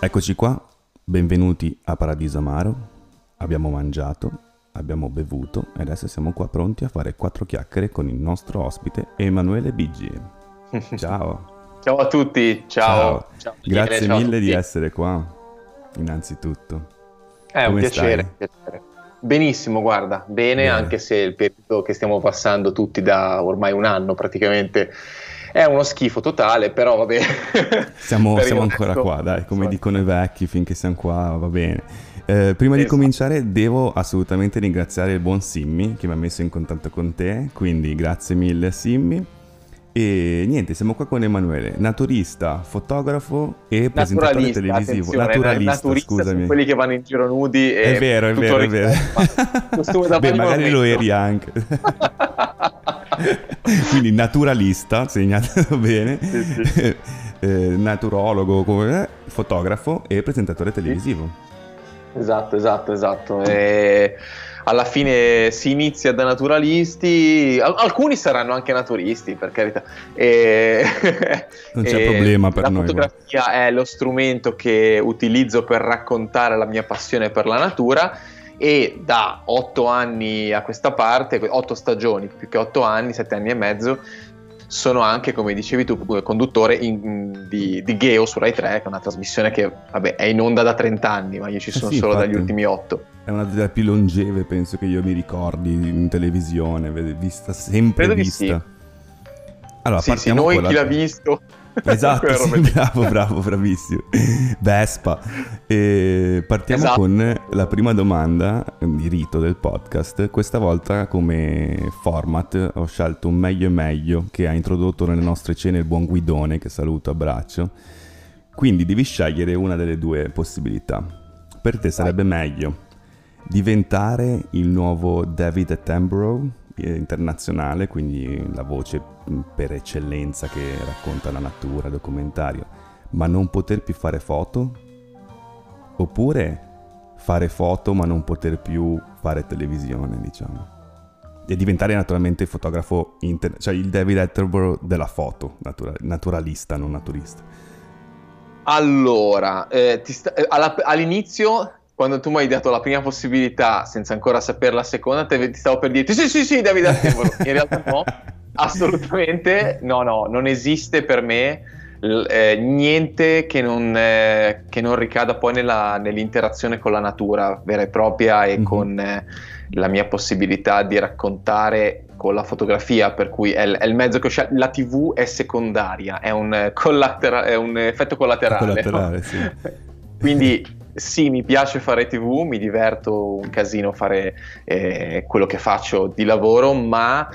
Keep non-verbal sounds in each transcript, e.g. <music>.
Eccoci qua, benvenuti a Paradiso Amaro. Abbiamo mangiato, abbiamo bevuto e adesso siamo qua pronti a fare quattro chiacchiere con il nostro ospite Emanuele Biggi. <laughs> Ciao. Ciao a tutti, ciao. ciao. Grazie ciao mille di essere qua, innanzitutto. È un piacere, piacere. Benissimo, guarda, bene, bene, anche se il periodo che stiamo passando tutti da ormai un anno praticamente è uno schifo totale, però va bene. <laughs> Siamo, siamo ancora qua, dai, come so. dicono i vecchi, finché siamo qua va bene. Eh, prima esatto. di cominciare devo assolutamente ringraziare il buon Simmi che mi ha messo in contatto con te, quindi grazie mille Simmi. E niente, siamo qua con Emanuele, naturista, fotografo e presentatore televisivo. Naturalista, naturista scusami. quelli che vanno in giro nudi. è vero, è vero, è vero. Beh, magari lo eri anche. <laughs> <laughs> Quindi naturalista, segnatelo <laughs> bene, sì, sì. <laughs> eh, naturologo, come, fotografo e presentatore televisivo. Esatto, esatto, esatto. E alla fine si inizia da naturalisti, alcuni saranno anche naturisti, per carità. E, non c'è problema per la noi. La fotografia ma. è lo strumento che utilizzo per raccontare la mia passione per la natura e da otto anni a questa parte, otto stagioni più che otto anni, sette anni e mezzo, sono anche, come dicevi tu, conduttore in, di, di, Geo su Rai 3, che è una trasmissione che vabbè, è in onda da 30 anni, ma io ci eh sono eh sì, solo dagli ultimi otto. È una delle più longeve, penso che io mi ricordi in televisione, vista sempre Credo vista. Sì. Allora, sì, sì, noi chi l'ha visto Esatto, sì, bravo, bravo, bravissimo. Vespa. E partiamo esatto. con la prima domanda di rito del podcast. Questa volta come format ho scelto un meglio e meglio che ha introdotto nelle nostre cene il buon Guidone, che saluto, abbraccio. Quindi devi scegliere una delle due possibilità. Per te sarebbe meglio diventare il nuovo David Attenborough internazionale, quindi la voce mm, per eccellenza che racconta la natura, documentario, ma non poter più fare foto? Oppure fare foto ma non poter più fare televisione, diciamo? E diventare naturalmente il fotografo, inter- cioè il David Attenborough della foto, natura- naturalista, non naturista. Allora, eh, sta- eh, all'inizio quando tu mi hai dato la prima possibilità senza ancora sapere la seconda, te, ti stavo per dire sì, sì, sì, Davide Attevolo. In realtà no, <laughs> assolutamente no, no, non esiste per me eh, niente che non, eh, che non, ricada poi nella, nell'interazione con la natura vera e propria e mm-hmm. con eh, la mia possibilità di raccontare con la fotografia, per cui è, è il mezzo che ho scelto. La TV è secondaria, è un, collatera- è un effetto collaterale. collaterale no? sì. Quindi sì, mi piace fare TV, mi diverto un casino fare eh, quello che faccio di lavoro, ma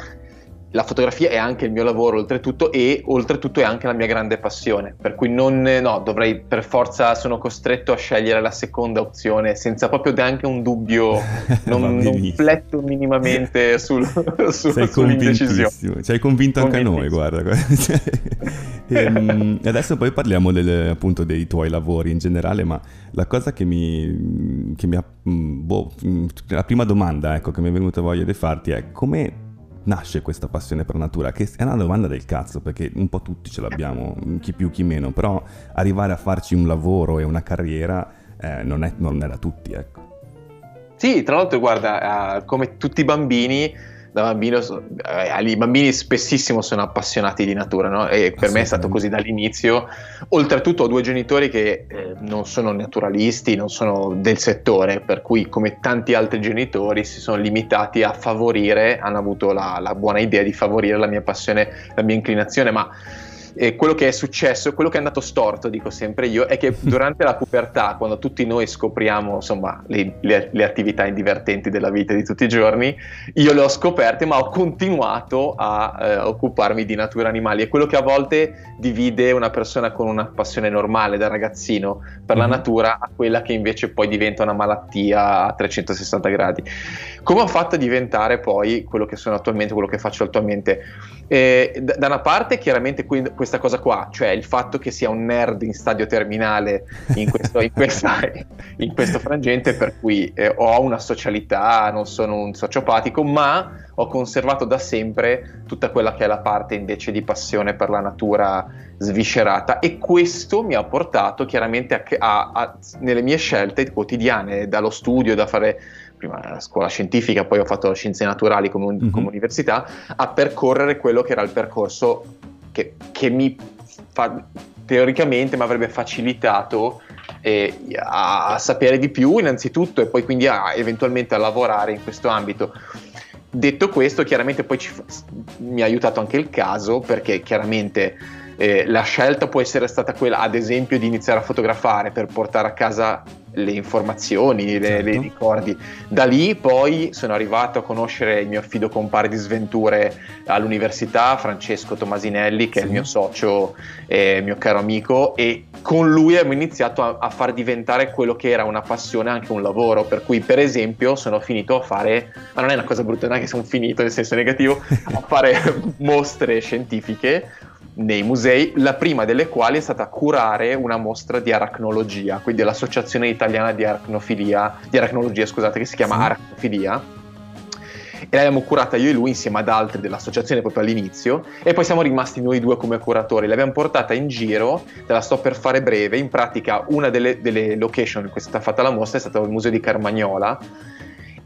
la fotografia è anche il mio lavoro oltretutto e oltretutto è anche la mia grande passione, per cui non, no, dovrei per forza, sono costretto a scegliere la seconda opzione senza proprio neanche un dubbio, <laughs> non, non fletto minimamente <laughs> sul, su, Sei sull'indecisione. Ci hai convinto anche a noi, guarda. e, <laughs> ehm, adesso poi parliamo del, appunto dei tuoi lavori in generale, ma la cosa che mi, che mi ha... Mm, boh, mm, la prima domanda ecco, che mi è venuta voglia di farti è come nasce questa passione per natura? Che è una domanda del cazzo, perché un po' tutti ce l'abbiamo, chi più chi meno, però arrivare a farci un lavoro e una carriera eh, non, è, non, è, da tutti, ecco. Sì, tra l'altro guarda, uh, come tutti i bambini da bambino, eh, i bambini spessissimo sono appassionati di natura, no? E per me è stato così dall'inizio. Oltretutto ho due genitori che eh, non sono naturalisti, non sono del settore, per cui come tanti altri genitori si sono limitati a favorire, hanno avuto la, la buona idea di favorire la mia passione, la mia inclinazione, ma e quello che è successo, quello che è andato storto, dico sempre io, è che <laughs> durante la pubertà, quando tutti noi scopriamo insomma le, le, le, attività divertenti della vita di tutti i giorni, io le ho scoperte, ma ho continuato a eh, occuparmi di natura animali. È quello che a volte divide una persona con una passione normale da ragazzino per mm-hmm. la mhm. natura a quella che invece poi diventa una malattia a 360 gradi. come ho fatto a diventare poi quello che sono attualmente, quello che faccio attualmente? Eh, da, una parte chiaramente qui, questa cosa qua, cioè il fatto che sia un nerd in stadio terminale in questo, in questa, in questo frangente per cui eh, ho una socialità, non sono un sociopatico, ma ho conservato da sempre tutta quella che è la parte invece di passione per la natura sviscerata. E questo mi ha portato chiaramente a, a, a, nelle mie scelte quotidiane, dallo studio, da fare prima la scuola scientifica, poi ho fatto scienze naturali come, mm-hmm. come università, a percorrere quello che era il percorso che, che mi fa, teoricamente mi avrebbe facilitato eh, a, a, sapere di più innanzitutto e poi quindi a, eventualmente a lavorare in questo ambito. Detto questo, chiaramente poi ci, mi ha aiutato anche il caso perché chiaramente eh, la scelta può essere stata quella, ad esempio, di iniziare a fotografare per portare a casa le informazioni, le, certo. le, ricordi. Da lì poi sono arrivato a conoscere il mio fido compare di sventure all'università, Francesco Tomasinelli, che sì. è il mio socio e mio caro amico, e con lui abbiamo iniziato a, a, far diventare quello che era una passione anche un lavoro. Per cui, per esempio, sono finito a fare, ma non è una cosa brutta, non è che sono finito nel senso negativo, <laughs> a fare mostre scientifiche nei musei, la prima delle quali è stata curare una mostra di aracnologia, quindi l'Associazione Italiana di Aracnofilia, di Aracnologia, scusate, che si chiama sì. Aracnofilia. E l'abbiamo curata io e lui insieme ad altri dell'associazione proprio all'inizio e poi siamo rimasti noi due come curatori. L'abbiamo portata in giro, te la sto per fare breve, in pratica una delle, delle location in cui è stata fatta la mostra è stato il museo di Carmagnola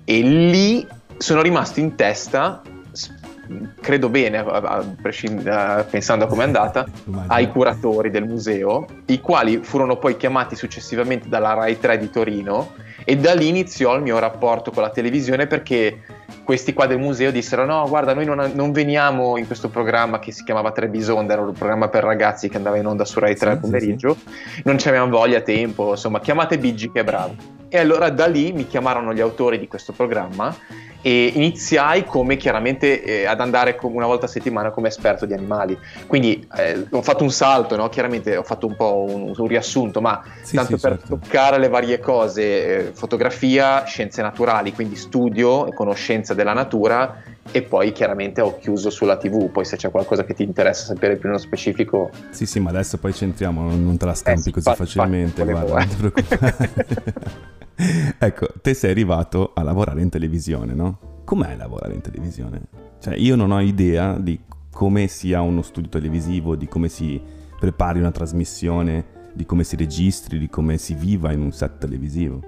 e lì sono rimasto in testa credo bene, pensando a come è andata, ai curatori del museo, i quali furono poi chiamati successivamente dalla Rai 3 di Torino e da lì iniziò il mio rapporto con la televisione perché questi qua del museo dissero no guarda noi non, non veniamo in questo programma che si chiamava Trebisonda era un programma per ragazzi che andava in onda su Rai 3 al pomeriggio. sì, sì. non c'avevamo voglia, tempo insomma chiamate Biggi che è bravo. E allora da lì mi chiamarono gli autori di questo programma e iniziai come chiaramente eh, ad andare una volta a settimana come esperto di animali. Quindi eh, ho fatto un salto, no? chiaramente ho fatto un po' un, un riassunto, ma sì, tanto sì, per certo. toccare le varie cose, eh, fotografia, scienze naturali, quindi studio e conoscenza della natura e poi chiaramente ho chiuso sulla TV, poi se c'è qualcosa che ti interessa sapere più nello specifico... Sì, sì, ma adesso poi centriamo, non te la scampi eh, così infatti, facilmente, infatti, guarda, non ti preoccupare. <laughs> <laughs> <laughs> ecco, te sei arrivato a lavorare in televisione, no? Com'è lavorare in televisione? Cioè, io non ho idea di come sia uno studio televisivo, di come si prepari una trasmissione, di come si registri, di come si viva in un set televisivo.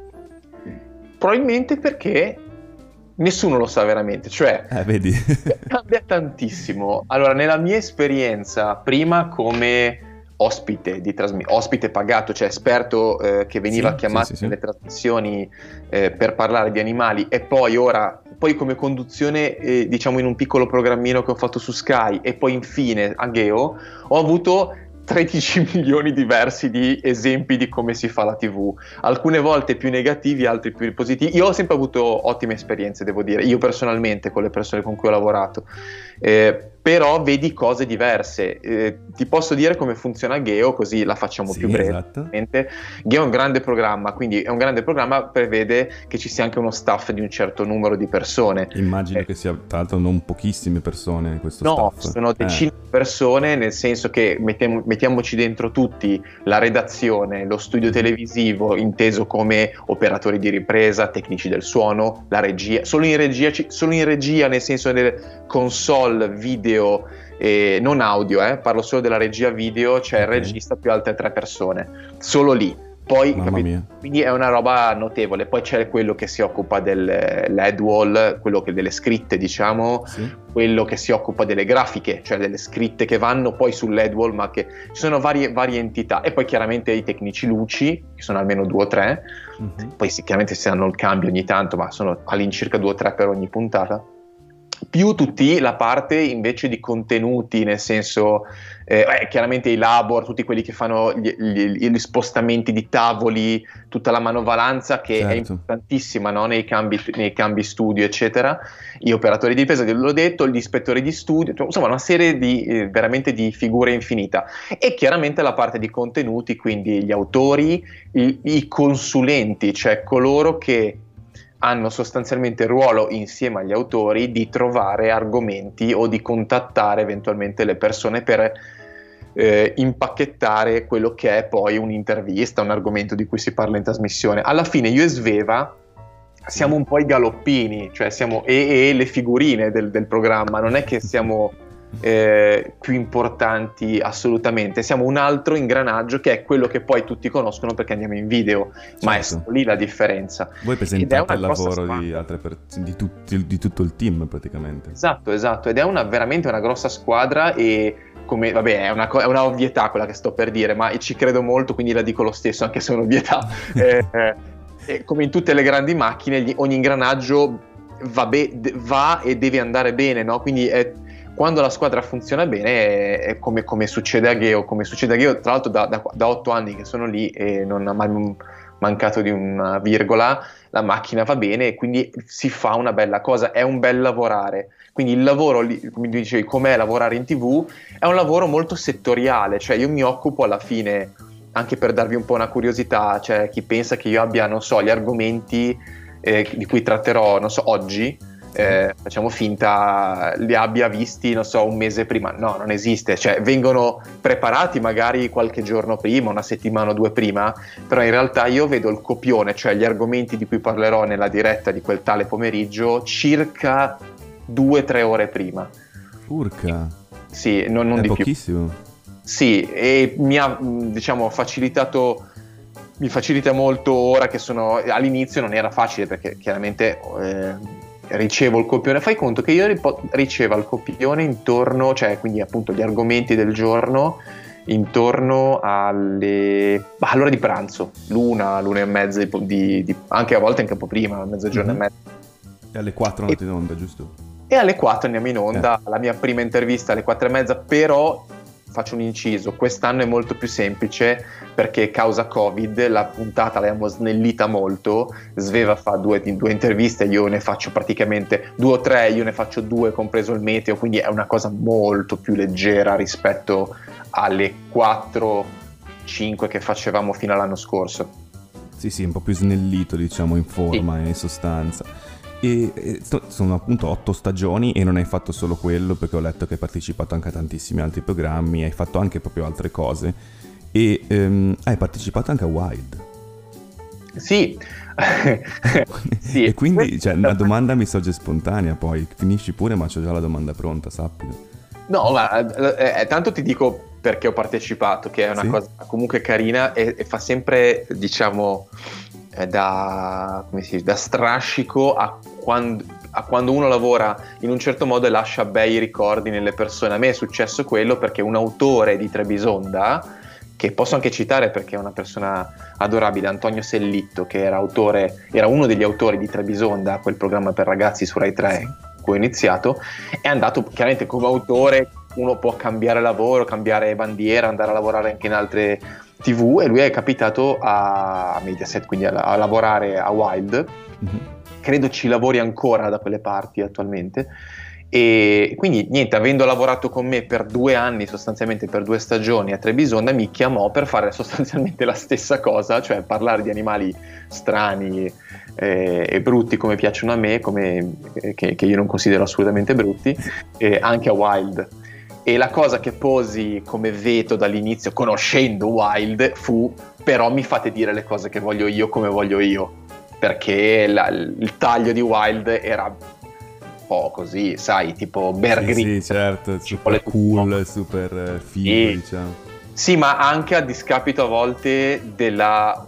Probabilmente perché nessuno lo sa veramente, cioè <laughs> eh, vedi. cambia tantissimo. Allora, nella mia esperienza, prima come ospite, di trasmi- ospite pagato, cioè esperto eh, che veniva sì, chiamato sì, sì, nelle trasmissioni eh, per parlare di animali e poi ora, poi come conduzione eh, diciamo in un piccolo programmino che ho fatto su Sky e poi infine a Geo, ho avuto 13 <laughs> milioni diversi di esempi di come si fa la TV, alcune volte più negativi, altri più positivi. Io ho sempre avuto ottime esperienze, devo dire, io personalmente con le persone con cui ho lavorato. Eh, però vedi cose diverse. Eh, ti posso dire come funziona Geo, così la facciamo sì, più breve. Esatto. Geo è un grande programma, quindi è un grande programma, prevede che ci sia anche uno staff di un certo numero di persone. Immagino eh, che sia tra l'altro non pochissime persone questo no, staff. sono decine eh. di persone, nel senso che mettiamo, mettiamoci dentro tutti la redazione, lo studio televisivo, inteso come operatori di ripresa, tecnici del suono, la regia. Solo in regia, solo in regia nel senso delle console, video video, eh, non audio, eh, parlo solo della regia video, c'è okay. il regista più altre tre persone, solo lì. Poi, quindi è una roba notevole. Poi c'è quello che si occupa del wall, quello che delle scritte, diciamo, sì. quello che si occupa delle grafiche, cioè delle scritte che vanno poi wall, ma che ci sono varie, varie, entità. E poi chiaramente i tecnici luci, che sono almeno due o tre. Mm-hmm. Poi sì, chiaramente si hanno il cambio ogni tanto, ma sono all'incirca due o tre per ogni puntata più tutti la parte invece di contenuti, nel senso eh, eh, chiaramente i labor, tutti quelli che fanno gli, gli, gli, spostamenti di tavoli, tutta la manovalanza che certo. è importantissima no? nei, cambi, nei, cambi, studio, eccetera. Gli operatori di difesa, l'ho detto, gli ispettori di studio, cioè, insomma una serie di, eh, veramente di figure infinita. E chiaramente la parte di contenuti, quindi gli autori, i, i consulenti, cioè coloro che hanno sostanzialmente il ruolo insieme agli autori di trovare argomenti o di contattare eventualmente le persone per eh, impacchettare quello che è poi un'intervista, un argomento di cui si parla in trasmissione. Alla fine io e Sveva siamo un po' i galoppini, cioè siamo e, e le figurine del, del, programma, non è che siamo eh, più importanti assolutamente, siamo un altro ingranaggio che è quello che poi tutti conoscono perché andiamo in video, certo. ma è certo. lì la differenza. Voi presentate il lavoro di, per- di, tutti, di tutto il team praticamente. Esatto, esatto, ed è una, veramente una grossa squadra e come, vabbè, è una, è una, ovvietà quella che sto per dire, ma ci credo molto, quindi la dico lo stesso, anche se è un'ovvietà. <laughs> eh, eh, come in tutte le grandi macchine, ogni ingranaggio va, be- va, e deve andare bene, no? Quindi è, quando la squadra funziona bene è, come, come, succede a Geo, come succede a Geo, tra l'altro da, da, da otto anni che sono lì e non ha mai mancato di una virgola, la macchina va bene e quindi si fa una bella cosa, è un bel lavorare. Quindi il lavoro, come dicevi, com'è lavorare in tv, è un lavoro molto settoriale, cioè io mi occupo alla fine, anche per darvi un po' una curiosità, cioè chi pensa che io abbia, non so, gli argomenti eh, di cui tratterò, non so, oggi, eh, facciamo finta li abbia visti, non so, un mese prima. No, non esiste, cioè vengono preparati magari qualche giorno prima, una settimana o due prima, però in realtà io vedo il copione, cioè gli argomenti di cui parlerò nella diretta di quel tale pomeriggio, circa due o tre ore prima. Urca. Sì, non, non È di pochissimo. più. Sì, e mi ha diciamo facilitato mi facilita molto ora che sono all'inizio non era facile perché chiaramente eh, ricevo il copione fai conto che io ricevo il copione intorno cioè quindi appunto gli argomenti del giorno intorno alle all'ora di pranzo l'una l'una e mezza di, di, di, anche a volte anche un po' prima mezzogiorno mm-hmm. e mezza e alle 4 andate in onda giusto? e alle 4 andiamo in onda eh. la mia prima intervista alle 4 e mezza però faccio un inciso, quest'anno è molto più semplice perché causa Covid la puntata l'abbiamo snellita molto, Sveva fa due, due, interviste, io ne faccio praticamente due o tre, io ne faccio due compreso il meteo, quindi è una cosa molto più leggera rispetto alle 4-5 che facevamo fino all'anno scorso. Sì, sì, un po' più snellito diciamo in forma sì. e in sostanza. E, e sono appunto otto stagioni e non hai fatto solo quello perché ho letto che hai partecipato anche a tantissimi altri programmi, hai fatto anche proprio altre cose e um, hai partecipato anche a Wild. Sì. <laughs> sì. E quindi cioè, una domanda mi sorge spontanea poi, finisci pure ma ho già la domanda pronta, sappilo. No, ma eh, eh, tanto ti dico perché ho partecipato, che è una sì? cosa comunque carina e, e fa sempre, diciamo, da, dice, da, strascico a quando, a quando, uno lavora in un certo modo e lascia bei ricordi nelle persone. A me è successo quello perché un autore di Trebisonda, che posso anche citare perché è una persona adorabile, Antonio Sellitto, che era, autore, era uno degli autori di Trebisonda, quel programma per ragazzi su Rai 3 cui ho iniziato, è andato chiaramente come autore, uno può cambiare lavoro, cambiare bandiera, andare a lavorare anche in altre TV e lui è capitato a Mediaset, quindi a, a lavorare a Wild. Mm-hmm. Credo ci lavori ancora da quelle parti attualmente. E quindi niente, avendo lavorato con me per due anni, sostanzialmente per due stagioni a Trebisonda, mi chiamò per fare sostanzialmente la stessa cosa, cioè parlare di animali strani eh, e brutti come piacciono a me, come, eh, che, che, io non considero assolutamente brutti, eh, anche a Wild. E la cosa che posi come veto dall'inizio, conoscendo Wild, fu però mi fate dire le cose che voglio io come voglio io. Perché la, il taglio di Wild era un po' così, sai, tipo Bear sì, Sì, certo, super cool, super eh, figo, e, diciamo. Sì, ma anche a discapito a volte della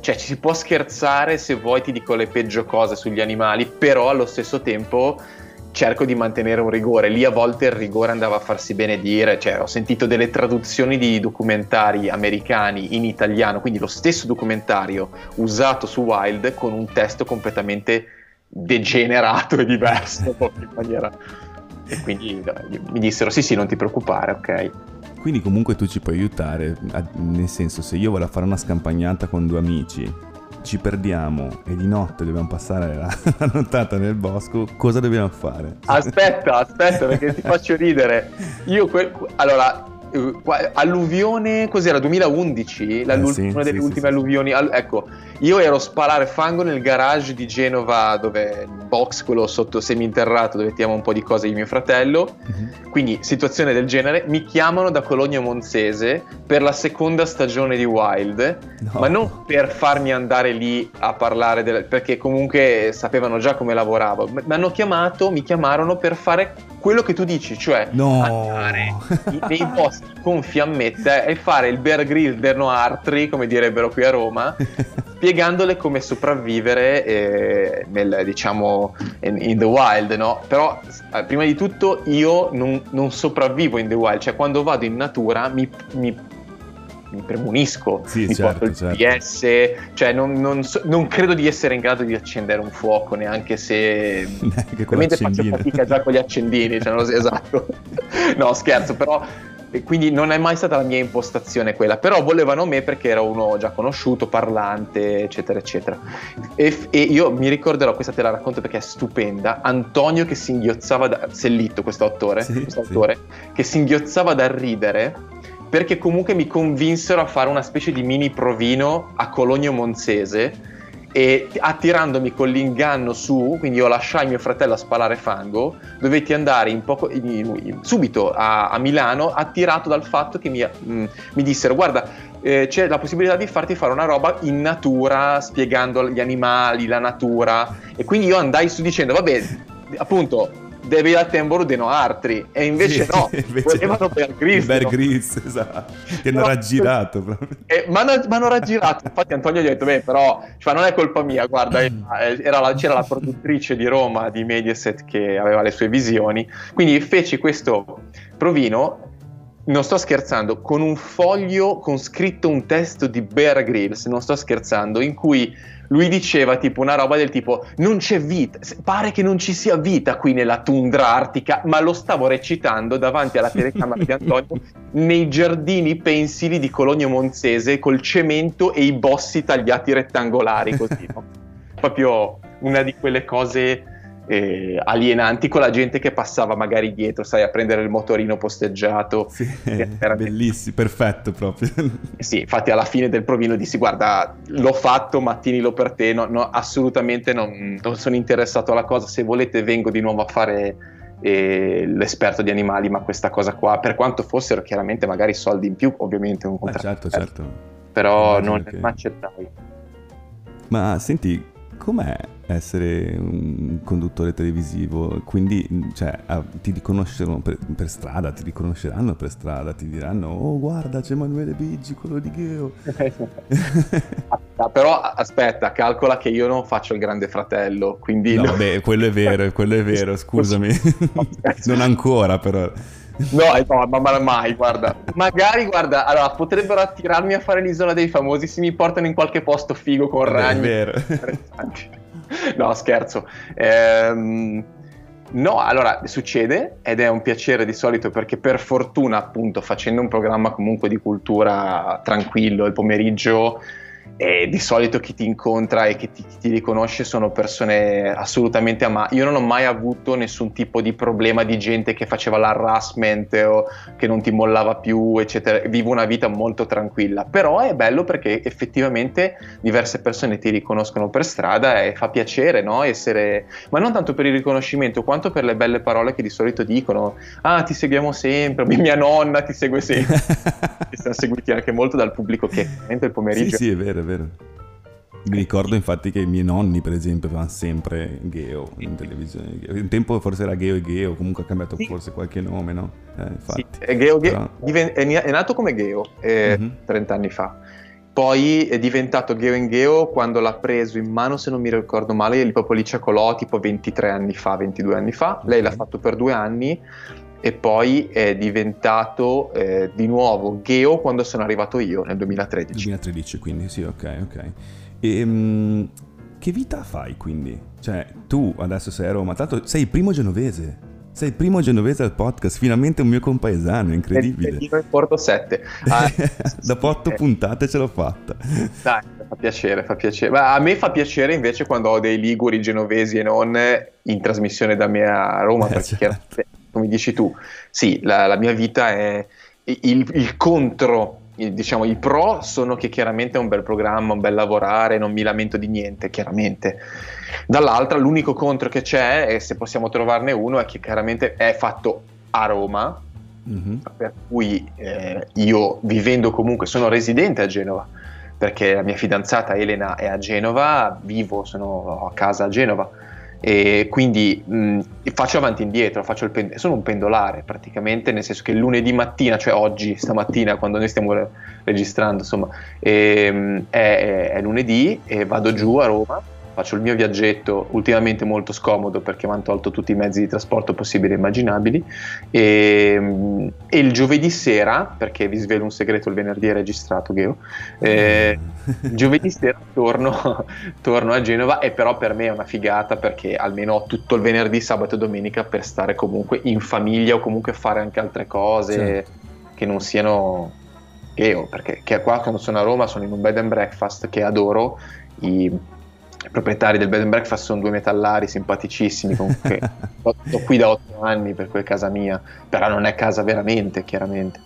cioè ci si può scherzare se vuoi ti dico le peggio cose sugli animali, però allo stesso tempo cerco di mantenere un rigore. Lì a volte il rigore andava a farsi benedire, cioè ho sentito delle traduzioni di documentari americani in italiano, quindi lo stesso documentario usato su Wild con un testo completamente degenerato e diverso in maniera... E quindi mi dissero sì sì non ti preoccupare, ok. Quindi comunque tu ci puoi aiutare, nel senso se io voglio fare una scampagnata con due amici ci perdiamo e di notte dobbiamo passare la, <laughs> la nottata nel bosco, cosa dobbiamo fare? Aspetta, aspetta, perché ti <laughs> faccio ridere. Io, que- allora, eh, alluvione, cos'era? 2011? Eh, sì, una delle sì, ultime sì, alluvioni. All- ecco, io ero a spalare fango nel garage di Genova, dove il box, quello sotto seminterrato, dove mettiamo un po' di cose di mio fratello. Uh-huh. Quindi, situazione del genere. Mi chiamano da Cologno Monzese per la seconda stagione di Wild, no. ma non per farmi andare lì a parlare, del, perché comunque sapevano già come lavoravo. Mi hanno chiamato, mi chiamarono per fare quello che tu dici, cioè no. andare nei posti con fiammette e fare il Bear Grill Derno Artri, come direbbero qui a Roma, <laughs> spiegandole come sopravvivere eh, nel, diciamo, in, in, the wild, no? Però eh, prima di tutto io non, non, sopravvivo in the wild, cioè quando vado in natura mi, mi mi premunisco, sì, mi certo, porto il certo. PS, cioè non, non, so, non, credo di essere in grado di accendere un fuoco, neanche se... <laughs> Neanche Ovviamente faccio fatica già con gli accendini, cioè so, esatto. <laughs> no, scherzo, però... Quindi non è mai stata la mia impostazione quella, però volevano me perché ero uno già conosciuto, parlante, eccetera, eccetera. E, e io mi ricorderò, questa te la racconto perché è stupenda, Antonio che singhiozzava, da, Sellitto questo autore, sì, questo sì. che singhiozzava dal ridere perché comunque mi convinsero a fare una specie di mini provino a Cologno Monzese e attirandomi con l'inganno su, quindi io lasciai mio fratello a spalare fango, dovetti andare in poco, in, in, subito a, a, Milano attirato dal fatto che mi, mh, mm, mi dissero guarda eh, c'è la possibilità di farti fare una roba in natura spiegando gli animali, la natura. E quindi io andai su dicendo vabbè appunto devi al temboro di no altri e invece sì, no <laughs> invece volevano Bear Grylls. Bear no? Grylls esatto. Che hanno raggirato proprio. Eh, ma hanno raggirato infatti Antonio gli ha detto beh però cioè, non è colpa mia guarda eh, la, c'era la produttrice di Roma di Mediaset che aveva le sue visioni. Quindi feci questo provino non sto scherzando, con un foglio con scritto un testo di Bear Grylls, non sto scherzando, in cui lui diceva tipo una roba del tipo non c'è vita, pare che non ci sia vita qui nella tundra artica, ma lo stavo recitando davanti alla telecamera di Antonio <laughs> nei giardini pensili di Cologno Monzese col cemento e i bossi tagliati rettangolari così, no? <laughs> Proprio una di quelle cose eh, alienanti con la gente che passava magari dietro, sai, a prendere il motorino posteggiato. Sì, era <laughs> bellissimo, perfetto proprio. <laughs> Sì, infatti alla fine del provino dissi guarda, l'ho fatto, ma tienilo per te, no, no, assolutamente non, non, sono interessato alla cosa, se volete vengo di nuovo a fare eh, l'esperto di animali, ma questa cosa qua, per quanto fossero chiaramente magari soldi in più, ovviamente un contratto. Eh, certo, certo. Però non che... accettai. Ma senti, com'è essere un conduttore televisivo, quindi cioè, ti riconosceranno per, per, strada, ti riconosceranno per strada, ti diranno oh guarda c'è Emanuele Biggi, quello di Gheo. <laughs> Ah, però aspetta, calcola che io non faccio il grande fratello, quindi... No, beh, quello è vero, quello è vero, <laughs> scusami. non ancora però. No, no, ma mai, guarda. Magari, guarda, allora potrebbero attirarmi a fare l'isola dei famosi se mi portano in qualche posto figo con ragni. È vero. <laughs> no, scherzo. Ehm, no, allora succede ed è un piacere di solito perché per fortuna, appunto, facendo un programma comunque di cultura tranquillo il pomeriggio e di solito chi ti incontra e che ti, chi ti riconosce sono persone assolutamente amate. Io non ho mai avuto nessun tipo di problema di gente che faceva l'harassment o che non ti mollava più, eccetera. Vivo una vita molto tranquilla, però è bello perché effettivamente diverse persone ti riconoscono per strada e fa piacere, no? Essere, ma non tanto per il riconoscimento quanto per le belle parole che di solito dicono. Ah, ti seguiamo sempre, mia nonna ti segue sempre. <laughs> Ti siamo seguiti anche molto dal pubblico che è il pomeriggio. Sì, sì, è vero, vero. Mi ricordo infatti che i miei nonni, per esempio, avevano sempre Geo in televisione. Un tempo forse era Geo e Geo, comunque ha cambiato sì. forse qualche nome, no? Eh, infatti. Sì, è, Geo, Però... È, nato come Geo eh, mm-hmm. 30 anni fa. Poi è diventato Geo in Geo quando l'ha preso in mano, se non mi ricordo male, il proprio Licia Colò tipo 23 anni fa, 22 anni fa. Lei l'ha fatto per due anni e poi è diventato eh, di nuovo Geo quando sono arrivato io nel 2013. 2013 quindi sì, ok, ok. E, um, che vita fai quindi? Cioè, tu adesso sei a Roma, tanto sei il primo genovese. Sei il primo genovese al podcast, finalmente un mio compaesano, incredibile. Io ne porto sette. Ah, <laughs> Dopo otto puntate ce l'ho fatta. Dai, fa piacere, fa piacere. Ma a me fa piacere invece quando ho dei liguri genovesi e non in trasmissione da me a Roma, eh, perché certo come dici tu, sì, la, la mia vita è il, il, contro diciamo, i pro sono che chiaramente è un bel programma, un bel lavorare, non mi lamento di niente, chiaramente. Dall'altra, l'unico contro che c'è, e se possiamo trovarne uno, è che chiaramente è fatto a Roma, mm-hmm. per cui eh, io vivendo comunque, sono residente a Genova, perché la mia fidanzata Elena è a Genova, vivo, sono a casa a Genova e quindi mh, faccio avanti e indietro, pen- sono un pendolare praticamente, nel senso che lunedì mattina, cioè oggi, stamattina, quando noi stiamo re- registrando, insomma, e, mh, è, è, lunedì e vado giù a Roma faccio il mio viaggetto ultimamente molto scomodo perché mi hanno tolto tutti i mezzi di trasporto possibili e immaginabili e, e, il giovedì sera, perché vi svelo un segreto, il venerdì è registrato Geo, eh, giovedì <laughs> sera torno, torno, a Genova e però per me è una figata perché almeno ho tutto il venerdì, sabato e domenica per stare comunque in famiglia o comunque fare anche altre cose sì. che non siano Geo, perché qua quando sono a Roma sono in un bed and breakfast che adoro, i i proprietari del bed and breakfast sono due metallari simpaticissimi comunque sto <laughs> qui da otto anni per quel casa mia però non è casa veramente chiaramente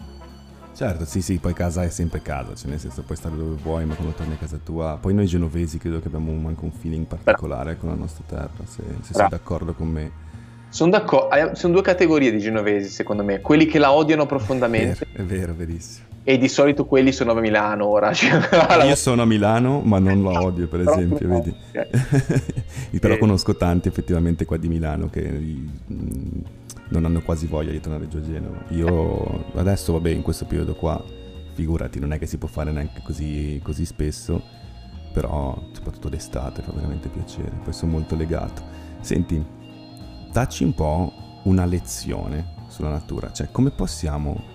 certo sì sì poi casa è sempre casa cioè nel senso puoi stare dove vuoi ma quando torni a casa tua poi noi genovesi credo che abbiamo anche un feeling particolare Beh. con la nostra terra se, se sei d'accordo con me sono d'accordo, sono due categorie di genovesi secondo me, quelli che la odiano <laughs> profondamente. È vero, è vero verissimo e di solito quelli sono a Milano ora. Cioè, <laughs> Io sono a Milano, ma non la <laughs> odio, per esempio, vedi. <laughs> Però conosco tanti effettivamente qua di Milano che mm, non hanno quasi voglia di tornare giù a Genova. Io adesso, vabbè, in questo periodo qua, figurati, non è che si può fare neanche così, così spesso, però soprattutto d'estate fa veramente piacere, poi sono molto legato. Senti, dacci un po' una lezione sulla natura, cioè come possiamo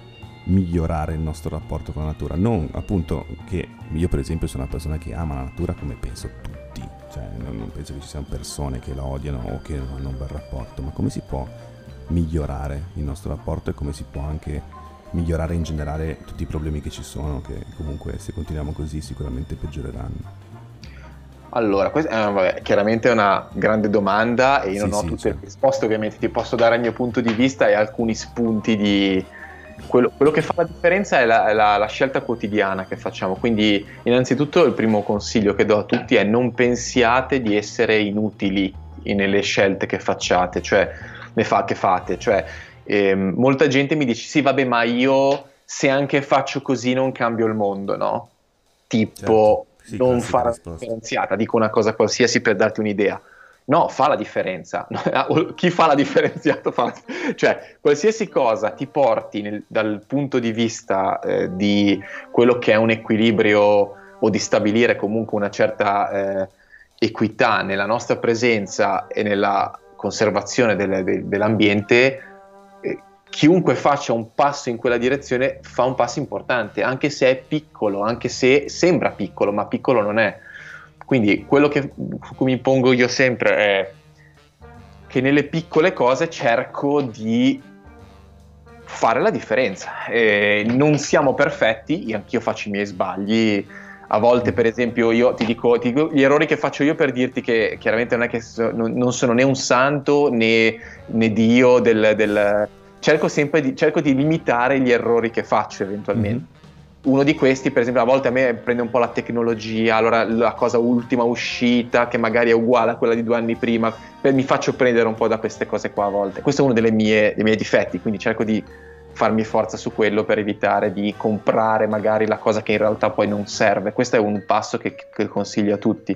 migliorare il nostro rapporto con la natura. Non appunto che io per esempio sono una persona che ama la natura come penso tutti, cioè non, penso che ci siano persone che la odiano o che non hanno un bel rapporto, ma come si può migliorare il nostro rapporto e come si può anche migliorare in generale tutti i problemi che ci sono, che comunque se continuiamo così sicuramente peggioreranno. Allora, questa eh, vabbè, chiaramente è una grande domanda e io sì, non ho sì, tutte certo. le risposte, ovviamente ti posso dare il mio punto di vista e alcuni spunti di, quello, quello, che fa la differenza è la, la, la, scelta quotidiana che facciamo. Quindi, innanzitutto, il primo consiglio che do a tutti è non pensiate di essere inutili nelle scelte che facciate, cioè ne fa, che fate. Cioè, ehm, molta gente mi dice: Sì, vabbè, ma io se anche faccio così non cambio il mondo, no? Tipo, certo. sì, non fare la differenziata, dico una cosa qualsiasi per darti un'idea No, fa la differenza. <laughs> Chi fa la differenziata fa la... Cioè, qualsiasi cosa ti porti nel, dal punto di vista eh, di quello che è un equilibrio o di stabilire comunque una certa eh, equità nella nostra presenza e nella conservazione del, del, dell'ambiente, eh, chiunque faccia un passo in quella direzione fa un passo importante, anche se è piccolo, anche se sembra piccolo, ma piccolo non è quindi quello che mi pongo io sempre è che nelle piccole cose cerco di fare la differenza. E non siamo perfetti, io anch'io faccio i miei sbagli. A volte, per esempio, io ti dico, ti dico, gli errori che faccio io per dirti che chiaramente non che so, non, non, sono né un santo né, né Dio del, del cerco sempre di, cerco di limitare gli errori che faccio eventualmente. Mm-hmm uno di questi, per esempio, a volte a me prende un po' la tecnologia, allora la cosa ultima uscita, che magari è uguale a quella di due anni prima, mi faccio prendere un po' da queste cose qua a volte. Questo è uno mie, dei miei difetti, quindi cerco di farmi forza su quello per evitare di comprare magari la cosa che in realtà poi non serve. Questo è un passo che, che consiglio a tutti.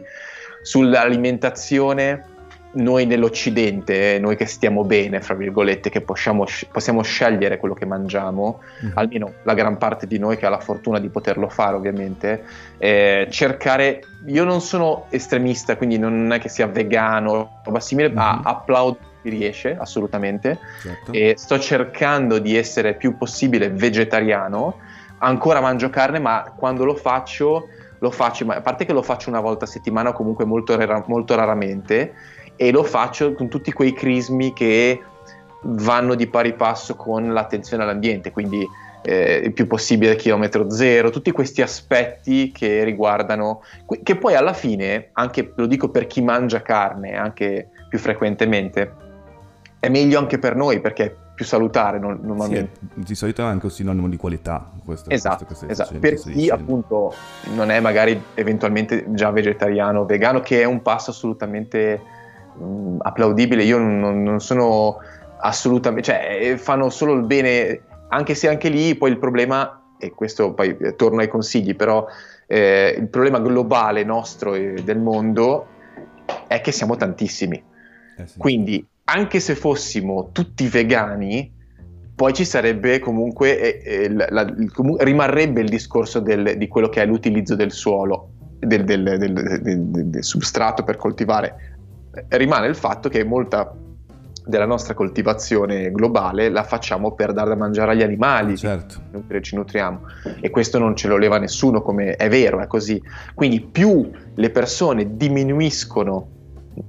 Sull'alimentazione noi nell'Occidente, noi che stiamo bene, fra virgolette, che possiamo, possiamo scegliere quello che mangiamo, mm. almeno la gran parte di noi che ha la fortuna di poterlo fare ovviamente, eh, cercare, io non sono estremista, quindi non è che sia vegano, roba simile, mm. ma applaudo chi riesce assolutamente certo. e sto cercando di essere più possibile vegetariano, ancora mangio carne, ma quando lo faccio lo faccio, ma a parte che lo faccio una volta a settimana o comunque molto, rara, molto raramente, e lo faccio con tutti quei crismi che vanno di pari passo con l'attenzione all'ambiente, quindi eh, il più possibile chilometro zero, tutti questi aspetti che riguardano, che poi alla fine, anche lo dico per chi mangia carne anche più frequentemente, è meglio anche per noi perché più salutare normalmente. Sì, di solito è anche un sinonimo di qualità. Questo, esatto, questo esatto. per chi dicendo. appunto non è magari eventualmente già vegetariano o vegano, che è un passo assolutamente applaudibile. Io non, non sono assolutamente, cioè eh, fanno solo il bene, anche se anche lì poi il problema, e questo poi eh, torno ai consigli, però eh, il problema globale nostro e del mondo è che siamo tantissimi. Eh sì. Quindi anche se fossimo tutti vegani, poi ci sarebbe comunque, eh, la, la, il, rimarrebbe il discorso del, di quello che è l'utilizzo del suolo, del, del, del, substrato per coltivare. Rimane il fatto che molta della nostra coltivazione globale la facciamo per dare da mangiare agli animali, certo. ci nutriamo e questo non ce lo leva nessuno come è vero, è così. Quindi più le persone diminuiscono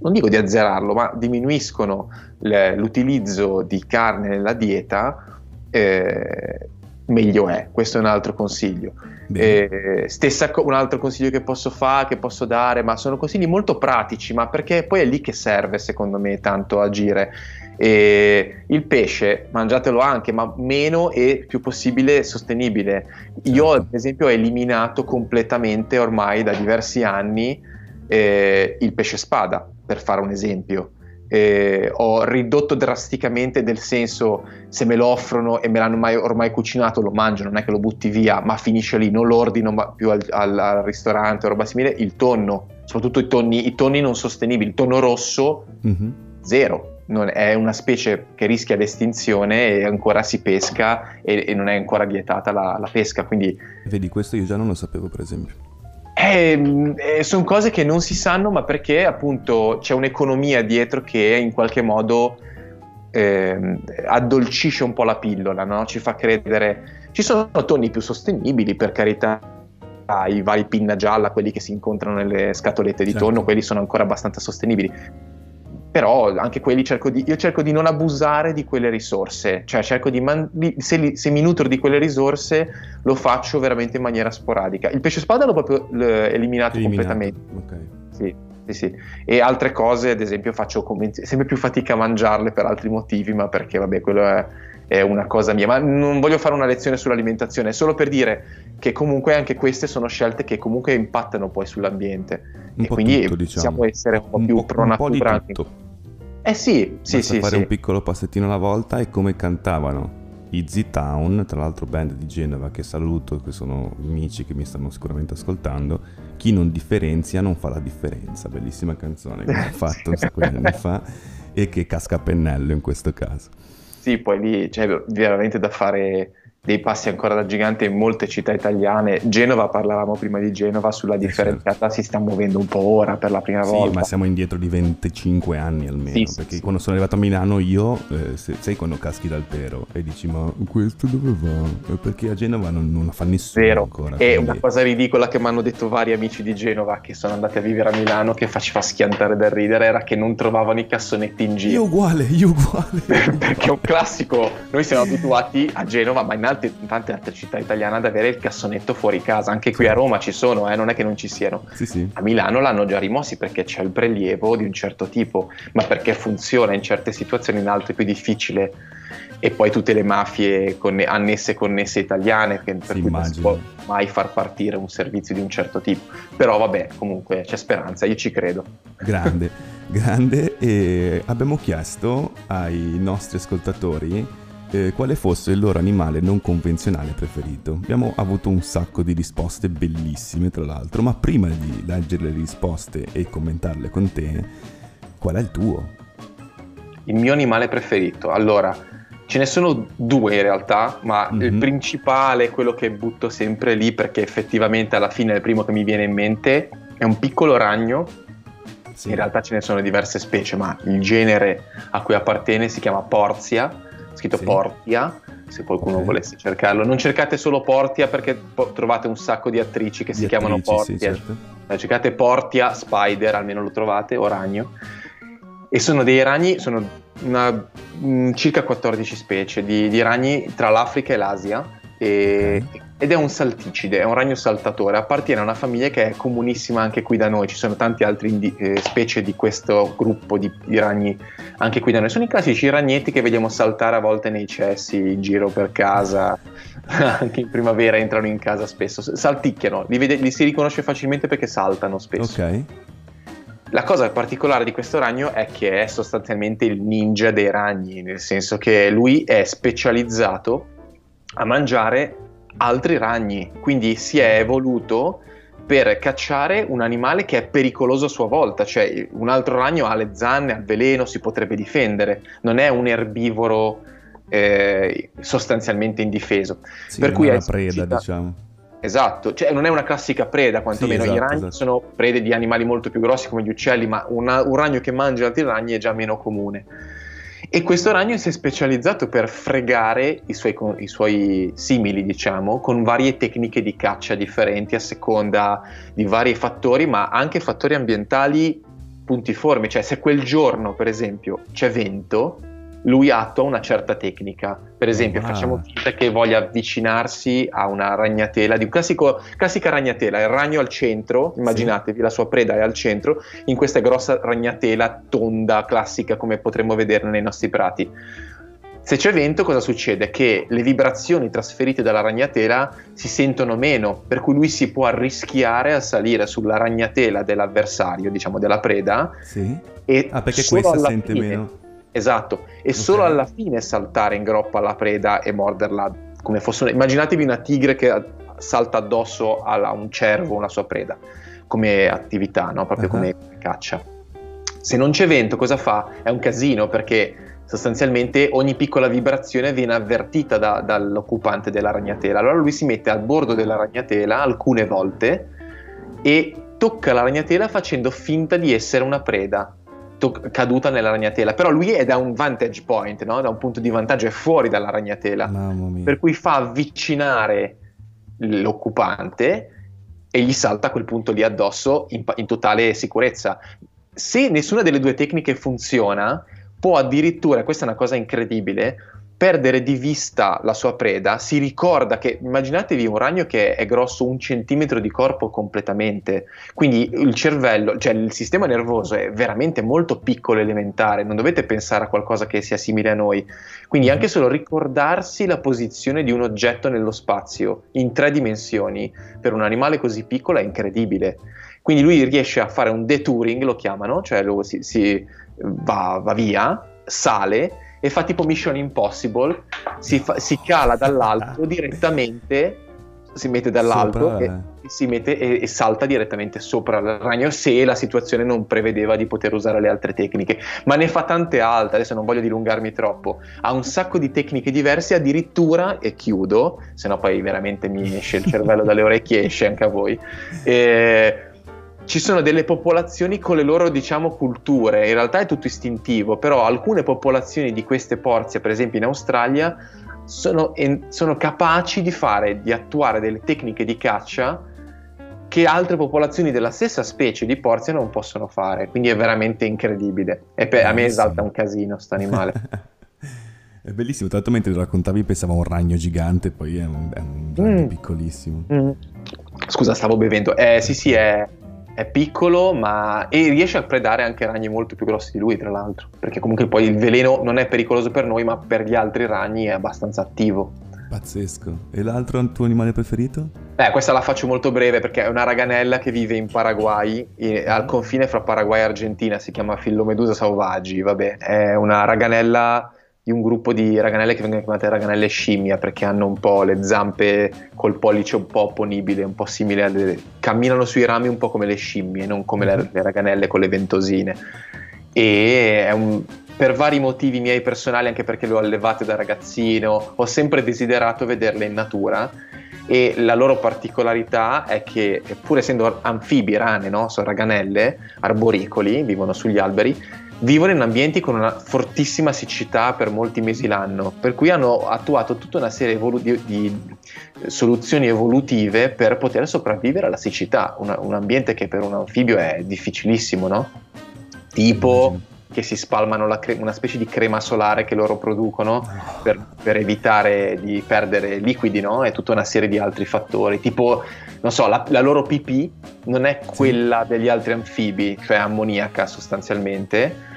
non dico di azzerarlo, ma diminuiscono l'utilizzo di carne nella dieta, eh, meglio è. Questo è un altro consiglio. Eh, stessa co- un altro consiglio che posso fare, che posso dare, ma sono consigli molto pratici, ma perché poi è lì che serve, secondo me, tanto agire. E il pesce mangiatelo anche, ma meno e più possibile sostenibile. Io, certo. ad esempio, ho eliminato completamente ormai da diversi anni eh, il pesce spada per fare un esempio. Eh, ho ridotto drasticamente del senso se me lo offrono e me l'hanno mai, ormai cucinato lo mangio, non è che lo butti via, ma finisce lì, non lo ordino più al, al, al ristorante o roba simile, il tonno, soprattutto i tonni, i tonni non sostenibili, il tonno rosso mm-hmm. zero. Non è una specie che rischia l'estinzione e ancora si pesca e, e non è ancora vietata la, la pesca. Quindi... Vedi, questo io già non lo sapevo, per esempio. Eh, eh, sono cose che non si sanno, ma perché appunto c'è un'economia dietro che in qualche modo eh, addolcisce un po' la pillola, no? ci fa credere. Ci sono toni più sostenibili, per carità, i vari pinna gialla, quelli che si incontrano nelle scatolette di certo. tonno, quelli sono ancora abbastanza sostenibili però anche quelli cerco di, io cerco di non abusare di quelle risorse, cioè cerco di, man, se, li, se, mi nutro di quelle risorse lo faccio veramente in maniera sporadica. Il pesce spada l'ho proprio eliminato, eliminato. completamente. Okay. Sì, sì, sì. E altre cose, ad esempio, faccio convenz- sempre più fatica a mangiarle per altri motivi, ma perché vabbè, quello è, è una cosa mia. Ma non voglio fare una lezione sull'alimentazione, è solo per dire che comunque anche queste sono scelte che comunque impattano poi sull'ambiente. Un e quindi tutto, diciamo. possiamo essere un po' un più po'. Un po' Eh sì, sì, Basta sì. fare sì. un piccolo passettino alla volta e come cantavano i Z-Town, tra l'altro band di Genova che saluto, che sono amici che mi stanno sicuramente ascoltando, chi non differenzia non fa la differenza, bellissima canzone che ho <laughs> fatto un sacco di anni fa e che casca a pennello in questo caso. Sì, poi lì c'è veramente da fare dei passi ancora da gigante in molte città italiane. Genova, parlavamo prima di Genova, sulla differenziata certo. si sta muovendo un po' ora per la prima sì, volta. Sì, ma siamo indietro di 25 anni almeno, sì, perché sì, quando sono arrivato a Milano io, eh, sai quando caschi dal pero e dici ma questo dove va? Perché a Genova non, non la fa nessuno Vero. ancora. È quindi... una cosa ridicola che mi hanno detto vari amici di Genova che sono andati a vivere a Milano che faceva schiantare dal ridere era che non trovavano i cassonetti in giro. Io uguale, io uguale. <laughs> perché è un classico, noi siamo abituati a Genova, ma in altre, in tante altre città italiane ad avere il cassonetto fuori casa. Anche qui a Roma ci sono, eh, non è che non ci siano. Sì, sì. A Milano l'hanno già rimossi perché c'è il prelievo di un certo tipo, ma perché funziona in certe situazioni, in altre è più difficile. E poi tutte le mafie conne- annesse e connesse italiane, per sì, cui immagino. non si può mai far partire un servizio di un certo tipo. Però vabbè, comunque c'è speranza, io ci credo. Grande, <laughs> grande. E abbiamo chiesto ai nostri ascoltatori eh, quale fosse il loro animale non convenzionale preferito. Abbiamo avuto un sacco di risposte bellissime, tra l'altro, ma prima di leggere le risposte e commentarle con te, qual è il tuo? Il mio animale preferito. Allora, ce ne sono due in realtà, ma mm-hmm. il mhm. principale, quello che butto sempre lì perché effettivamente alla fine è il primo che mi viene in mente, è un piccolo ragno. In realtà ce ne sono diverse specie, ma il genere a cui appartiene si chiama Porzia scritto sì. Portia, se qualcuno okay. volesse cercarlo. Non cercate solo Portia perché po- trovate un sacco di attrici che di si attrici, chiamano Portia. Sì, certo. Eh, cercate Portia, Spider, almeno lo trovate, o ragno. E sono dei ragni, sono una, mm, circa 14 specie di, di, ragni tra l'Africa e l'Asia. E, ed è un salticide, è un ragno saltatore, appartiene a una famiglia che è comunissima anche qui da noi, ci sono tante altre indi- eh, specie di questo gruppo di, di, ragni anche qui da noi, sono i classici ragnetti che vediamo saltare a volte nei cessi in giro per casa, <laughs> anche in primavera entrano in casa spesso, salticchiano, li, vede, li si riconosce facilmente perché saltano spesso. Ok. La cosa particolare di questo ragno è che è sostanzialmente il ninja dei ragni, nel senso che lui è specializzato a mangiare altri ragni, quindi si è evoluto per cacciare un animale che è pericoloso a sua volta, cioè un altro ragno ha le zanne, ha il veleno, si potrebbe difendere, non è un erbivoro eh, sostanzialmente indifeso. Sì, per cui è una preda, diciamo. Esatto, cioè non è una classica preda, quantomeno sì, esatto, i ragni esatto. sono prede di animali molto più grossi come gli uccelli, ma una, un ragno che mangia altri ragni è già meno comune. E questo ragno si è specializzato per fregare i suoi, i suoi, simili, diciamo, con varie tecniche di caccia differenti a seconda di vari fattori, ma anche fattori ambientali puntiformi. Cioè, se quel giorno, per esempio, c'è vento, lui attua una certa tecnica. Per esempio, ah. facciamo finta che voglia avvicinarsi a una ragnatela, di un classico, classica ragnatela, il ragno al centro, immaginatevi, sì. la sua preda è al centro, in questa grossa ragnatela tonda, classica, come potremmo vederla nei nostri prati. Se c'è vento, cosa succede? Che le vibrazioni trasferite dalla ragnatela si sentono meno, per cui lui si può arrischiare a salire sulla ragnatela dell'avversario, diciamo della preda. Sì. E ah, perché questa sente fine, meno. Esatto, e okay. solo alla fine saltare in groppa alla preda e morderla come fosse una... Immaginatevi una tigre che salta addosso a un cervo, una sua preda, come attività, no? proprio uh-huh. come caccia. Se non c'è vento, cosa fa? È un casino perché sostanzialmente ogni piccola vibrazione viene avvertita da, dall'occupante della ragnatela. Allora lui si mette al bordo della ragnatela alcune volte e tocca la ragnatela facendo finta di essere una preda to- caduta nella ragnatela. Però lui è da un vantage point, no? da un punto di vantaggio, è fuori dalla ragnatela. Per cui fa avvicinare l'occupante e gli salta a quel punto lì addosso in, in totale sicurezza. Se nessuna delle due tecniche funziona, può addirittura, questa è una cosa incredibile, perdere di vista la sua preda, si ricorda che immaginatevi un ragno che è grosso un centimetro di corpo completamente, quindi il cervello, cioè il sistema nervoso è veramente molto piccolo e elementare, non dovete pensare a qualcosa che sia simile a noi, quindi anche solo ricordarsi la posizione di un oggetto nello spazio in tre dimensioni per un animale così piccolo è incredibile. Quindi lui riesce a fare un detouring, lo chiamano, cioè lo, si, si va, va via, sale e fa tipo Mission Impossible, si, fa, si cala dall'alto direttamente, si mette dall'alto e, e, si mette e, e, salta direttamente sopra il ragno se la situazione non prevedeva di poter usare le altre tecniche, ma ne fa tante altre, adesso non voglio dilungarmi troppo, ha un sacco di tecniche diverse, addirittura, e chiudo, se no poi veramente mi esce il cervello dalle orecchie esce anche a voi. Eh, ci sono delle popolazioni con le loro, diciamo, culture, in realtà è tutto istintivo, però alcune popolazioni di queste porzie, per esempio in Australia, sono, sono capaci di fare, di attuare delle tecniche di caccia che altre popolazioni della stessa specie di porzia non possono fare, quindi è veramente incredibile. E per, a me esalta un casino sto animale. <laughs> è bellissimo, tanto mentre lo raccontavi pensavo a un ragno gigante, poi è un, è un ragno mm. piccolissimo. Mm. Scusa, stavo bevendo. Eh sì, sì, è, è piccolo ma... e riesce a predare anche ragni molto più grossi di lui tra l'altro perché comunque poi il veleno non è pericoloso per noi ma per gli altri ragni è abbastanza attivo. Pazzesco. E l'altro tuo animale preferito? Eh, questa la faccio molto breve perché è una raganella che vive in Paraguay, al confine fra Paraguay e Argentina, si chiama Fillomedusa sauvaggi, vabbè, è una raganella di un gruppo di raganelle che vengono chiamate raganelle scimmia perché hanno un po' le zampe col pollice un po' opponibile, un po' simile alle... camminano sui rami un po' come le scimmie, non come le, le raganelle con le ventosine. E un, per vari motivi miei personali, anche perché le ho allevate da ragazzino, ho sempre desiderato vederle in natura e la loro particolarità è che pur essendo anfibi, rane, no? sono raganelle, arboricoli, vivono sugli alberi, vivono in ambienti con una fortissima siccità per molti mesi l'anno, per cui hanno attuato tutta una serie evolu- di, di, soluzioni evolutive per poter sopravvivere alla siccità, una, un ambiente che per un anfibio è difficilissimo, no? Tipo che si spalmano cre- una specie di crema solare che loro producono per, per evitare di perdere liquidi, no? E tutta una serie di altri fattori, tipo, non so, la, la loro pipì non è quella degli altri anfibi, cioè ammoniaca sostanzialmente,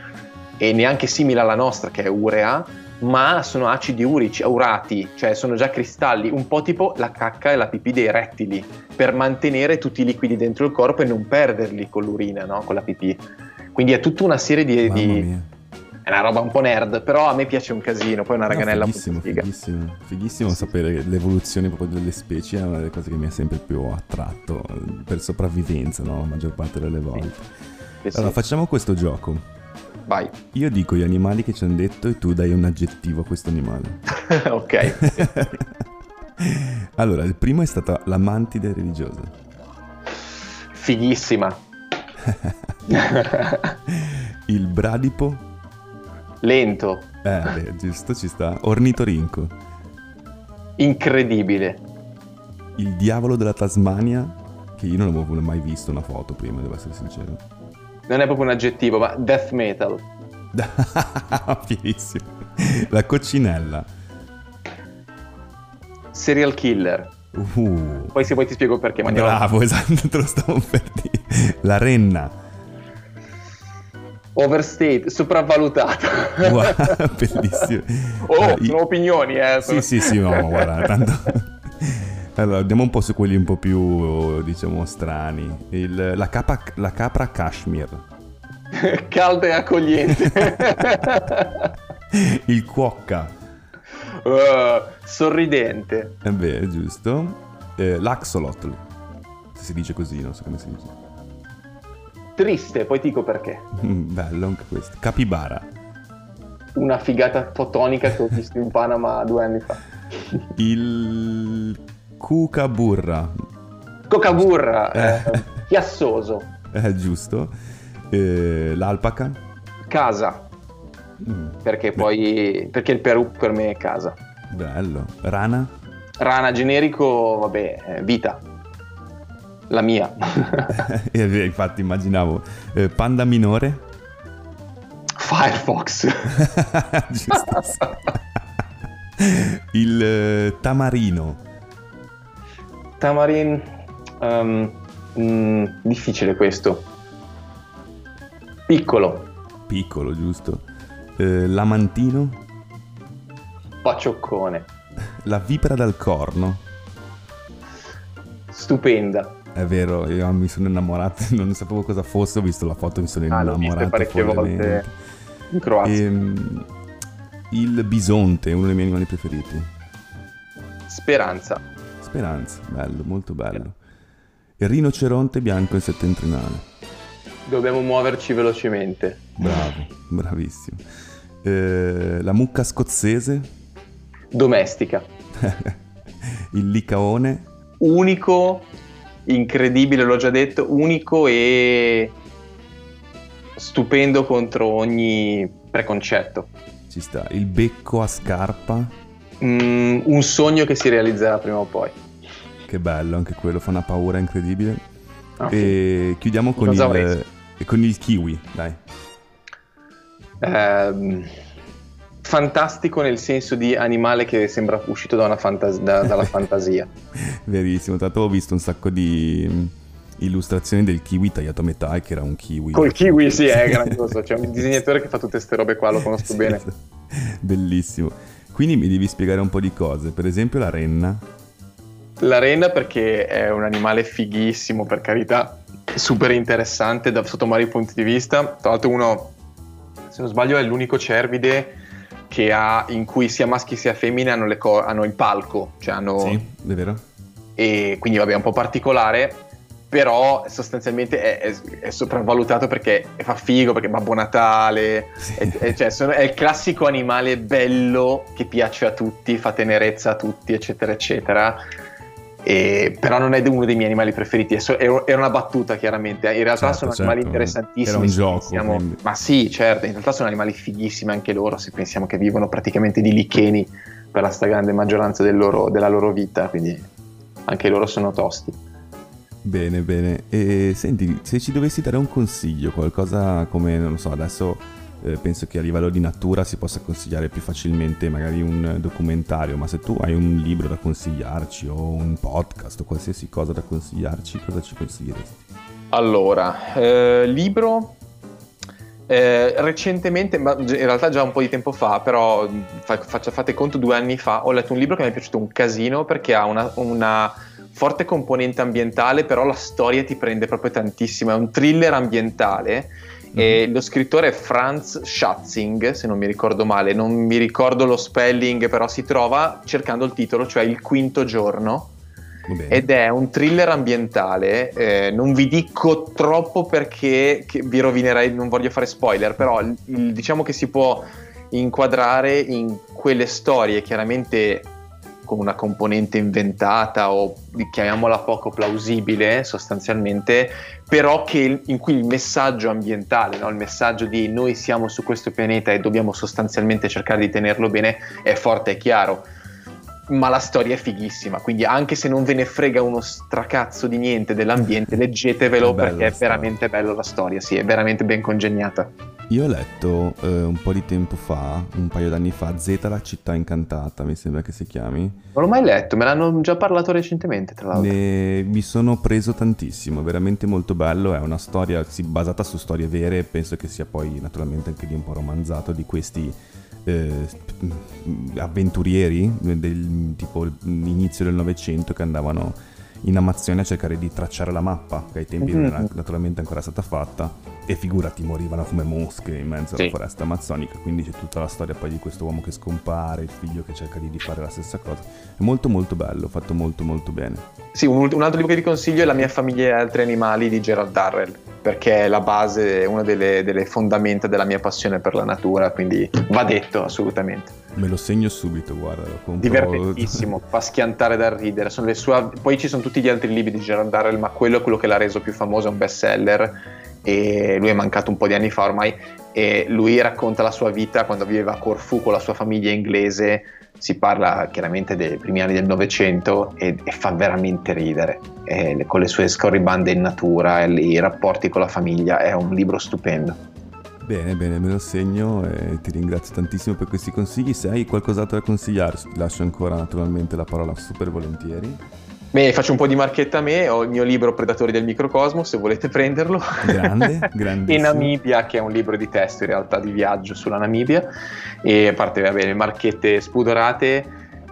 e neanche simile alla nostra che è urea, ma sono acidi urici, urati, cioè sono già cristalli, un po' tipo la cacca e la pipì dei rettili, per mantenere tutti i liquidi dentro il corpo e non perderli con l'urina, no? con la pipì. Quindi è tutta una serie di... di... È una roba un po' nerd, però a me piace un casino, poi è una raganella no, fighissimo, figa. Fighissimo, fighissimo sì. sapere l'evoluzione proprio delle specie, è una delle cose che mi ha sempre più attratto, per sopravvivenza, no? La maggior parte delle volte. Sì. Allora, facciamo questo gioco. Vai. Io dico gli animali che ci hanno detto e tu dai un aggettivo a questo animale. <laughs> ok. <laughs> allora, il primo è stata la mantide religiosa. Fighissima. <laughs> il bradipo. Lento. Eh, beh, giusto, ci sta. Ornitorinco. Incredibile. Il diavolo della Tasmania, che io non avevo mai visto una foto prima, devo essere sincero. Non è proprio un aggettivo, ma death metal. <laughs> Fierissimo. La coccinella. Serial killer. Uh. Poi se vuoi ti spiego perché. Ma Bravo, esatto, <laughs> te lo stavo per dire. La renna. Overstate, sopravvalutata. Wow, <laughs> bellissimo. Oh, allora, sono opinioni, eh. Sì, sì, sì, no, guarda, tanto... Allora, andiamo un po' su quelli un po' più, diciamo, strani. Il, la, capa, la capra cashmere. <laughs> Calda e accogliente. <laughs> Il cuocca. Uh, sorridente. Eh beh, è giusto. Eh, l'axolotl. Se si dice così, non so come si dice. Triste, poi ti dico perché. Bello anche questo. Capibara. Una figata fotonica che ho visto in Panama due anni fa. <laughs> Il Cucaburra. Cocaburra, eh. eh, chiassoso. <laughs> Eh, giusto. Eh, l'alpaca. Casa. Mm. Perché poi... Perché il Perù per me è casa. Bello. Rana? Rana generico, vabbè, vita. La mia. <laughs> Eh, infatti immaginavo. Eh, panda minore? Firefox. <laughs> Giusto. il eh, tamarino. Tamarin... Um, mm, difficile questo. Piccolo. Piccolo, giusto. Eh, lamantino. Pacioccone. <laughs> La vipera dal corno. Stupenda. È vero, io mi sono innamorato, <laughs> non sapevo cosa fosse, ho visto la foto mi sono ah, innamorato. parecchie volte in Croazia. Ehm, il bisonte, uno dei miei animali preferiti. Speranza. Speranza, bello, molto bello. Il rinoceronte bianco in settentrionale. Dobbiamo muoverci velocemente. Bravo, bravissimo. Eh, la mucca scozzese. Domestica. <laughs> Il licaone. Unico, incredibile, l'ho già detto, unico e stupendo contro ogni preconcetto. Ci sta. Il becco a scarpa. Mm, un sogno che si realizzerà prima o poi. Che bello, anche quello fa una paura incredibile. Oh, e sì. chiudiamo con il, con il, kiwi, dai. Eh, fantastico nel senso di animale che sembra uscito da fantas- da, dalla <laughs> fantasia. Verissimo, tanto ho visto un sacco di mm, illustrazioni del kiwi tagliato a metà che era un kiwi. Col kiwi sì, è <laughs> grandioso, c'è un disegnatore che fa tutte queste robe qua, lo <laughs> conosco sì, bene. Bellissimo. Quindi mi devi spiegare un po' di cose, per esempio la renna. La renna perché è un animale fighissimo, per carità, super interessante da, sotto vari punti di vista. Tra l'altro uno, se non sbaglio, è l'unico cervide che ha, in cui sia maschi sia femmine hanno, co- hanno il palco. Cioè hanno... Sì, è vero. E quindi vabbè, è un po' particolare, però sostanzialmente è, è, è, sopravvalutato perché fa figo, perché è Babbo Natale, sì. è, cioè, sono, è, il classico animale bello che piace a tutti, fa tenerezza a tutti, eccetera, eccetera. E, però non è uno dei miei animali preferiti, era una battuta chiaramente, in realtà certo, sono certo. animali interessantissimi. Era un gioco. Pensiamo, ma sì, certo, in realtà sono animali fighissimi anche loro, se pensiamo che vivono praticamente di licheni per la stragrande maggioranza del loro, della loro vita, quindi anche loro sono tosti. Bene, bene. E senti, se ci dovessi dare un consiglio, qualcosa come, non lo so, adesso eh, penso che a livello di natura si possa consigliare più facilmente magari un documentario, ma se tu hai un libro da consigliarci o un podcast o qualsiasi cosa da consigliarci, cosa ci consiglieresti? Allora, eh, libro eh, recentemente, ma in realtà già un po' di tempo fa, però fa, faccia, fate conto due anni fa, ho letto un libro che mi è piaciuto un casino perché ha una, una, forte componente ambientale, però la storia ti prende proprio tantissimo, è un thriller ambientale. E lo scrittore è Franz Schatzing, se non mi ricordo male, non mi ricordo lo spelling, però si trova cercando il titolo, cioè Il quinto giorno. Ed è un thriller ambientale. Eh, non vi dico troppo perché vi rovinerei, non voglio fare spoiler, però il, il, diciamo che si può inquadrare in quelle storie chiaramente con una componente inventata o chiamiamola poco plausibile sostanzialmente, però che, in cui il messaggio ambientale, no? il messaggio di noi siamo su questo pianeta e dobbiamo sostanzialmente cercare di tenerlo bene è forte e chiaro ma la storia è fighissima, quindi anche se non ve ne frega uno stracazzo di niente dell'ambiente, leggetevelo è perché è veramente bello la storia, sì, è veramente ben congegnata. Io ho letto eh, un po' di tempo fa, un paio d'anni fa, Z la città incantata, mi sembra che si chiami. Non l'ho mai letto, me l'hanno già parlato recentemente, tra l'altro. Ne... Mi sono preso tantissimo, veramente molto bello, è una storia sì, basata su storie vere, penso che sia poi naturalmente anche lì un po' romanzato di questi eh, avventurieri del tipo inizio del Novecento che andavano in Amazzone a cercare di tracciare la mappa, che ai tempi mm-hmm. non era naturalmente ancora stata fatta, e figurati, morivano come mosche in mezzo sì. alla foresta amazzonica, quindi c'è tutta la storia poi di questo uomo che scompare, il figlio che cerca di fare la stessa cosa. È molto molto bello, fatto molto molto bene. Sì, un, un altro libro che vi consiglio è La mia famiglia e altri animali di Gerald Darrell, perché è la base, è una delle, delle fondamenta della mia passione per la natura, quindi va detto assolutamente. Me lo segno subito, guarda. Compro. Divertentissimo, <laughs> fa schiantare dal ridere. Sue... Poi ci sono tutti gli altri libri di Gerard Darrell, ma quello è quello che l'ha reso più famoso, è un best seller. E lui è mancato un po' di anni fa ormai. E lui racconta la sua vita quando viveva a Corfù con la sua famiglia inglese. Si parla chiaramente dei primi anni del Novecento e, e, fa veramente ridere. E, con le sue scorribande in natura e i rapporti con la famiglia, è un libro stupendo. Bene, bene, me lo segno e ti ringrazio tantissimo per questi consigli. Se hai qualcos'altro da consigliare, lascio ancora naturalmente la parola super volentieri. Beh, faccio un po' di marchetta a me, ho il mio libro Predatori del microcosmo, se volete prenderlo. Grande, grande. <laughs> in Namibia, che è un libro di testo in realtà di viaggio sulla Namibia, e a parte, va bene, marchette spudorate,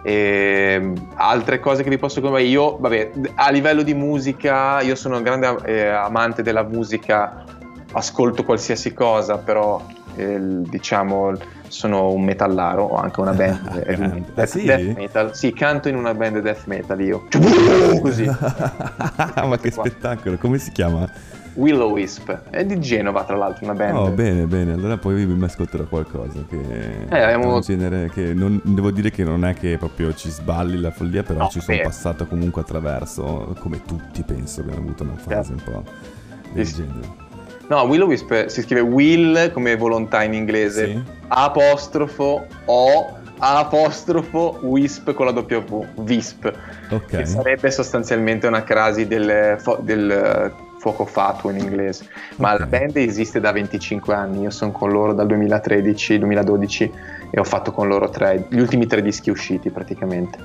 e altre cose che vi posso consigliare. Io, vabbè, a livello di musica, io sono un grande eh, amante della musica ascolto qualsiasi cosa, però eh, diciamo sono un metallaro, ho anche una band <laughs> eh, death, ah, sì? death, metal. Sì, canto in una band death metal io. <laughs> Così. Ma che spettacolo, come si chiama? Willow Wisp, è di Genova tra l'altro una band. Oh, bene, bene, allora poi mi ascolterò qualcosa che eh, abbiamo... un genere che non, devo dire che non è che proprio ci sballi la follia, però no, ci sono passato comunque attraverso, come tutti penso, abbiamo avuto una fase un po' del sì. genere. No, Will Wisp si scrive Will come volontà in inglese, sì. apostrofo O apostrofo Wisp con la W, Visp, okay. che sarebbe sostanzialmente una crasi del, del fuoco fatuo in inglese. Ma okay. la band esiste da 25 anni, io sono con loro dal 2013-2012 e ho fatto con loro tre, gli ultimi tre dischi usciti praticamente.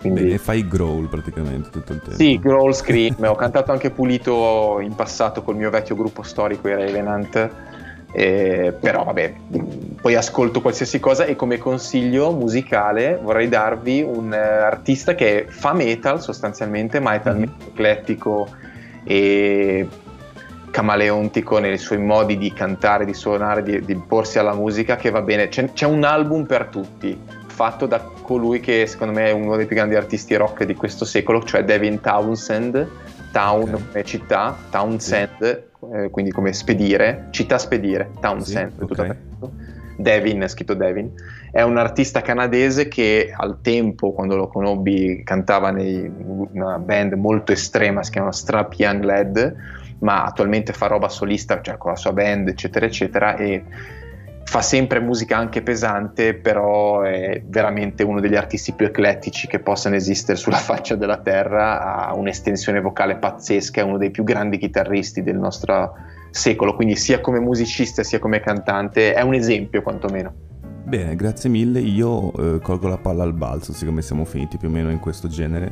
Quindi... Bene, fai growl praticamente tutto il tempo. Sì, growl, scream. ho cantato anche pulito in passato col mio vecchio gruppo storico, i Revenant. Eh, però vabbè, poi ascolto qualsiasi cosa e come consiglio musicale vorrei darvi un uh, artista che fa metal sostanzialmente, ma è talmente mm-hmm. eclettico e camaleontico nei suoi modi di cantare, di suonare, di, di porsi alla musica che va bene. C'è, c'è un album per tutti fatto da colui che secondo me è uno dei più grandi artisti rock di questo secolo, cioè Devin Townsend, Town okay. come città, Townsend, sì. eh, quindi come spedire, città spedire, Townsend, sì, okay. Devin, scritto Devin, è un artista canadese che al tempo, quando lo conobbi, cantava in una band molto estrema, si chiama Strap Young Lad, ma attualmente fa roba solista, cioè con la sua band, eccetera, eccetera, e fa sempre musica anche pesante, però è veramente uno degli artisti più eclettici che possano esistere sulla <laughs> faccia della terra, ha un'estensione vocale pazzesca, è uno dei più grandi chitarristi del nostro, secolo, quindi sia come musicista sia come cantante è un esempio quantomeno. Bene, grazie mille. Io eh, colgo la palla al balzo, siccome siamo finiti più o meno in questo genere,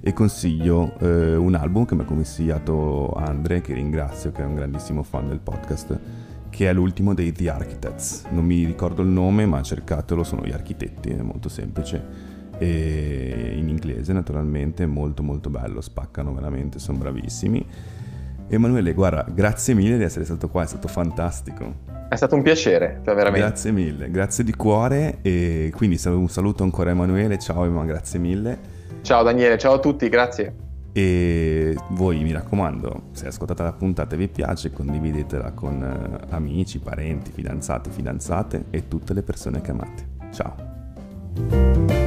e consiglio eh, un album che mi ha consigliato Andre, che ringrazio, che è un grandissimo fan del podcast, che è l'ultimo dei The Architects. Non mi ricordo il nome, ma cercatelo, sono gli architetti, è molto semplice. E in inglese naturalmente, molto molto bello, spaccano veramente, sono bravissimi. Emanuele, guarda, grazie mille di essere stato qua, è stato fantastico. È stato un piacere, cioè veramente. Grazie mille, grazie di cuore e quindi un saluto ancora a Emanuele, ciao Ema, grazie mille. Ciao Daniele, ciao a tutti, grazie. E voi mi raccomando, se ascoltate la puntata e vi piace, condividetela con eh, amici, parenti, fidanzati, fidanzate e tutte le persone che amate. Ciao!